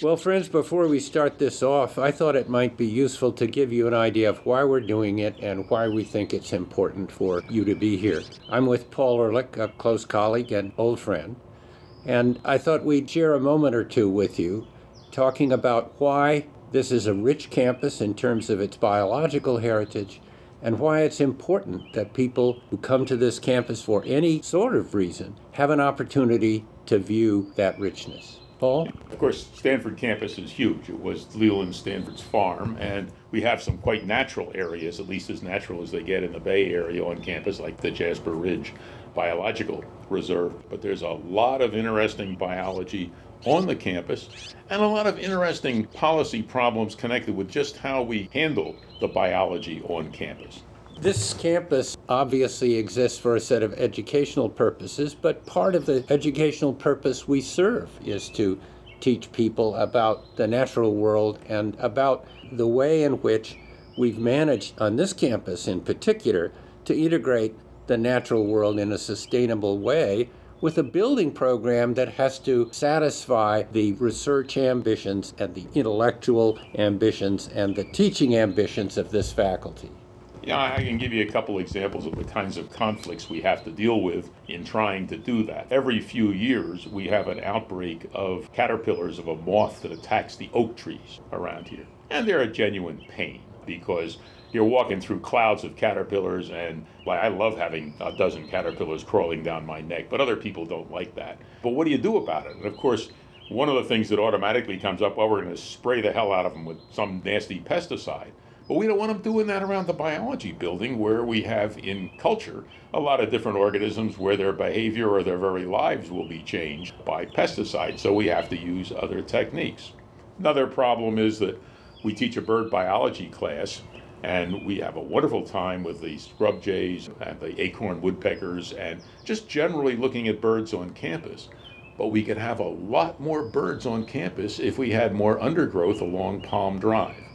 Well, friends, before we start this off, I thought it might be useful to give you an idea of why we're doing it and why we think it's important for you to be here. I'm with Paul Ehrlich, a close colleague and old friend, and I thought we'd share a moment or two with you talking about why this is a rich campus in terms of its biological heritage and why it's important that people who come to this campus for any sort of reason have an opportunity to view that richness. Paul? Of course, Stanford campus is huge. It was Leland Stanford's farm, and we have some quite natural areas, at least as natural as they get in the Bay Area on campus, like the Jasper Ridge Biological Reserve. But there's a lot of interesting biology on the campus and a lot of interesting policy problems connected with just how we handle the biology on campus. This campus obviously exists for a set of educational purposes, but part of the educational purpose we serve is to teach people about the natural world and about the way in which we've managed on this campus in particular to integrate the natural world in a sustainable way with a building program that has to satisfy the research ambitions and the intellectual ambitions and the teaching ambitions of this faculty. Yeah, I can give you a couple examples of the kinds of conflicts we have to deal with in trying to do that. Every few years, we have an outbreak of caterpillars of a moth that attacks the oak trees around here. And they're a genuine pain because you're walking through clouds of caterpillars and I love having a dozen caterpillars crawling down my neck, but other people don't like that. But what do you do about it? And of course, one of the things that automatically comes up, well, we're going to spray the hell out of them with some nasty pesticide. But we don't want them doing that around the biology building where we have in culture a lot of different organisms where their behavior or their very lives will be changed by pesticides. So we have to use other techniques. Another problem is that we teach a bird biology class and we have a wonderful time with the scrub jays and the acorn woodpeckers and just generally looking at birds on campus. But we could have a lot more birds on campus if we had more undergrowth along Palm Drive.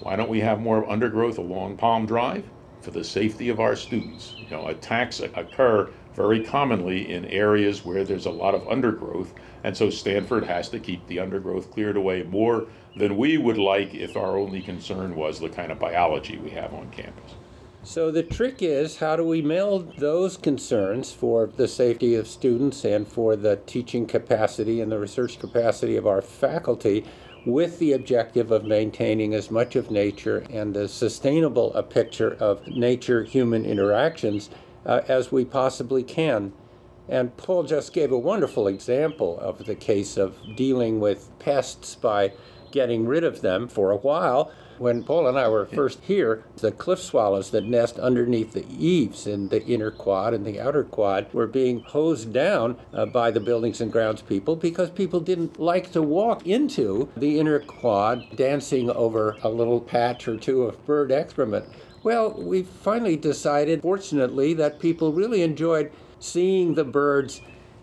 Why don't we have more undergrowth along Palm Drive? For the safety of our students. You know, attacks occur very commonly in areas where there's a lot of undergrowth, and so Stanford has to keep the undergrowth cleared away more than we would like if our only concern was the kind of biology we have on campus. So the trick is how do we meld those concerns for the safety of students and for the teaching capacity and the research capacity of our faculty with the objective of maintaining as much of nature and as sustainable a picture of nature human interactions uh, as we possibly can. And Paul just gave a wonderful example of the case of dealing with pests by getting rid of them for a while when Paul and I were first here, the cliff swallows that nest underneath the eaves in the inner quad and the outer quad were being hosed down uh, by the buildings and grounds people because people didn't like to walk into the inner quad dancing over a little patch or two of bird excrement. Well, we finally decided, fortunately, that people really enjoyed seeing the birds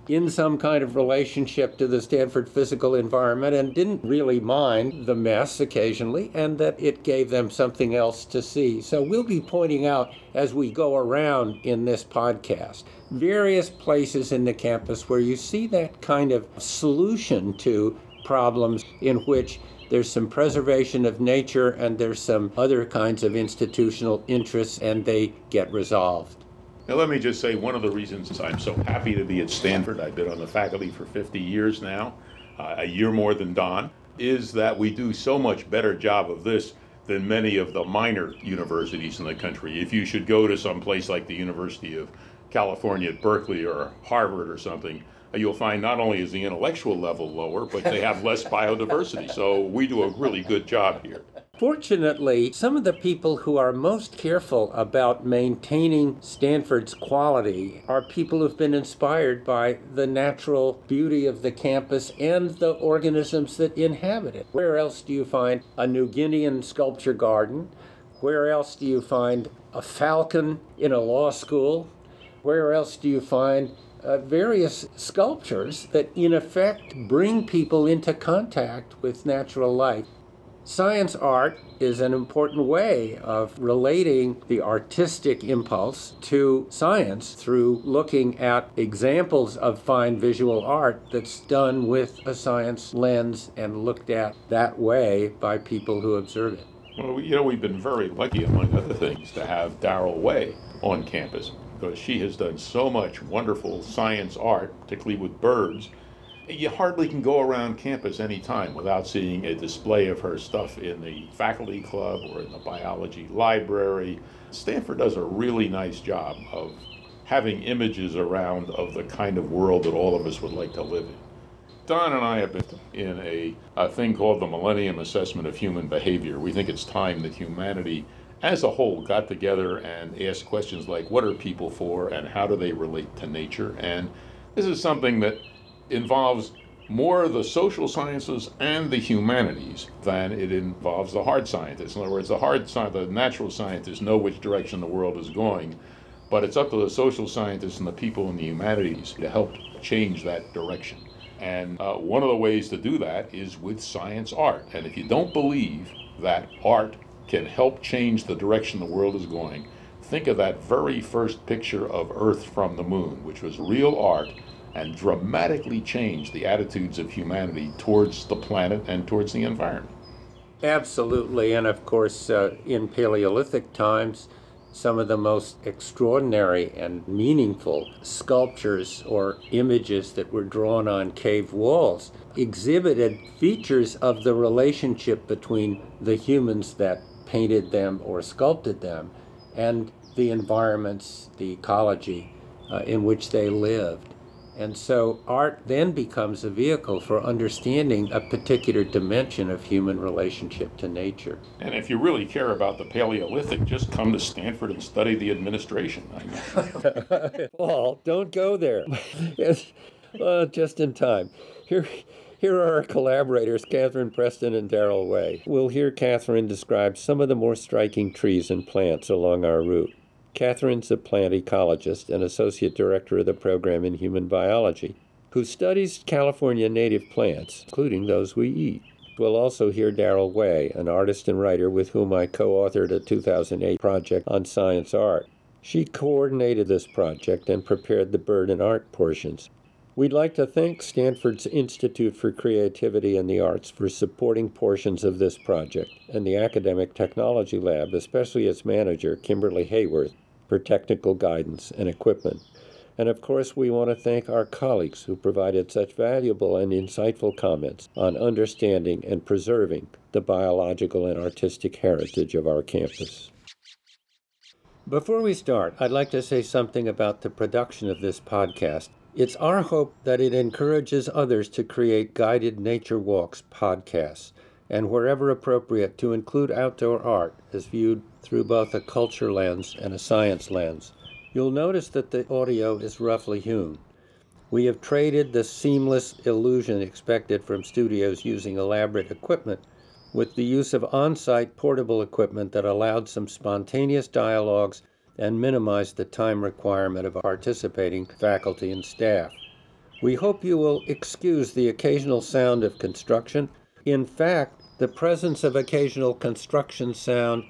in some kind of relationship to the Stanford physical environment and didn't really mind the mess occasionally, and that it gave them something else to see. So we'll be pointing out as we go around in this podcast various places in the campus where you see that kind of solution to problems in which there's some preservation of nature and there's some other kinds of institutional interests and they get resolved. Now, let me just say one of the reasons I'm so happy to be at Stanford, I've been on the faculty for 50 years now, uh, a year more than Don, is that we do so much better job of this than many of the minor universities in the country. If you should go to some place like the University of California at Berkeley or Harvard or something, uh, you'll find not only is the intellectual level lower, but they have less biodiversity. So we do a really good job here. Fortunately, some of the people who are most careful about maintaining Stanford's quality are people who've been inspired by the natural beauty of the campus and the organisms that inhabit it. Where else do you find a New Guinean sculpture garden? Where else do you find a falcon in a law school? Where else do you find uh, various sculptures that, in effect, bring people into contact with natural life? Science art is an important way of relating the artistic impulse to science through looking at examples of fine visual art that's done with a science lens and looked at that way by people who observe it. Well, you know, we've been very lucky, among other things, to have Darryl Wheye on campus because she has done so much wonderful science art, particularly with birds. You hardly can go around campus anytime without seeing a display of her stuff in the faculty club or in the biology library. Stanford does a really nice job of having images around of the kind of world that all of us would like to live in. Don and I have been in a, a thing called the Millennium Assessment of Human Behavior. We think it's time that humanity as a whole got together and asked questions like what are people for and how do they relate to nature? And this is something that involves more the social sciences and the humanities than it involves the hard scientists. In other words, the hard science, the natural scientists know which direction the world is going, but it's up to the social scientists and the people in the humanities to help change that direction. And uh, one of the ways to do that is with science art. And if you don't believe that art can help change the direction the world is going, think of that very first picture of Earth from the moon, which was real art and dramatically change the attitudes of humanity towards the planet and towards the environment. Absolutely. And of course, uh, in Paleolithic times, some of the most extraordinary and meaningful sculptures or images that were drawn on cave walls exhibited features of the relationship between the humans that painted them or sculpted them and the environments, the ecology uh, in which they lived. And so art then becomes a vehicle for understanding a particular dimension of human relationship to nature. And if you really care about the Paleolithic, just come to Stanford and study the administration. Paul, don't go there. yes, just in time. Here, here are our collaborators, Katherine Preston and Darryl Wheye. We'll hear Katherine describe some of the more striking trees and plants along our route. Katherine's a plant ecologist and associate director of the program in human biology, who studies California native plants, including those we eat. We'll also hear Darryl Wheye, an artist and writer with whom I co authored a 2008 project on science art. She coordinated this project and prepared the bird and art portions. We'd like to thank Stanford's Institute for Creativity and the Arts for supporting portions of this project, and the Academic Technology Lab, especially its manager, Kimberly Hayworth, for technical guidance and equipment. And of course, we want to thank our colleagues who provided such valuable and insightful comments on understanding and preserving the biological and artistic heritage of our campus. Before we start, I'd like to say something about the production of this podcast. It's our hope that it encourages others to create guided nature walks podcasts and wherever appropriate to include outdoor art as viewed through both a culture lens and a science lens. You'll notice that the audio is roughly hewn. We have traded the seamless illusion expected from studios using elaborate equipment with the use of on site portable equipment that allowed some spontaneous dialogues and minimized the time requirement of participating faculty and staff. We hope you will excuse the occasional sound of construction. In fact, the presence of occasional construction sound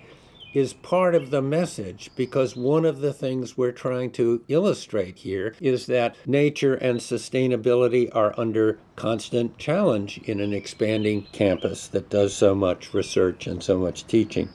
is part of the message because one of the things we're trying to illustrate here is that nature and sustainability are under constant challenge in an expanding campus that does so much research and so much teaching.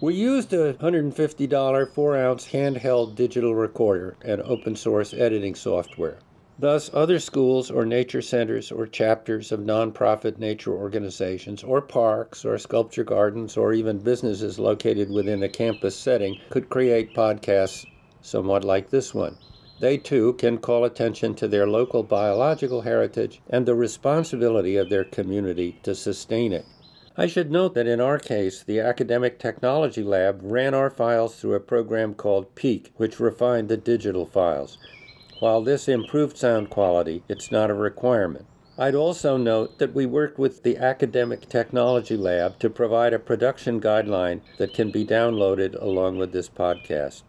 We used a $150 4 ounce handheld digital recorder and open source editing software. Thus, other schools or nature centers or chapters of nonprofit nature organizations or parks or sculpture gardens or even businesses located within a campus setting could create podcasts somewhat like this one. They too can call attention to their local biological heritage and the responsibility of their community to sustain it. I should note that in our case, the Academic Technology Lab ran our files through a program called Peak, which refined the digital files. While this improved sound quality, it's not a requirement. I'd also note that we worked with the Academic Technology Lab to provide a production guideline that can be downloaded along with this podcast.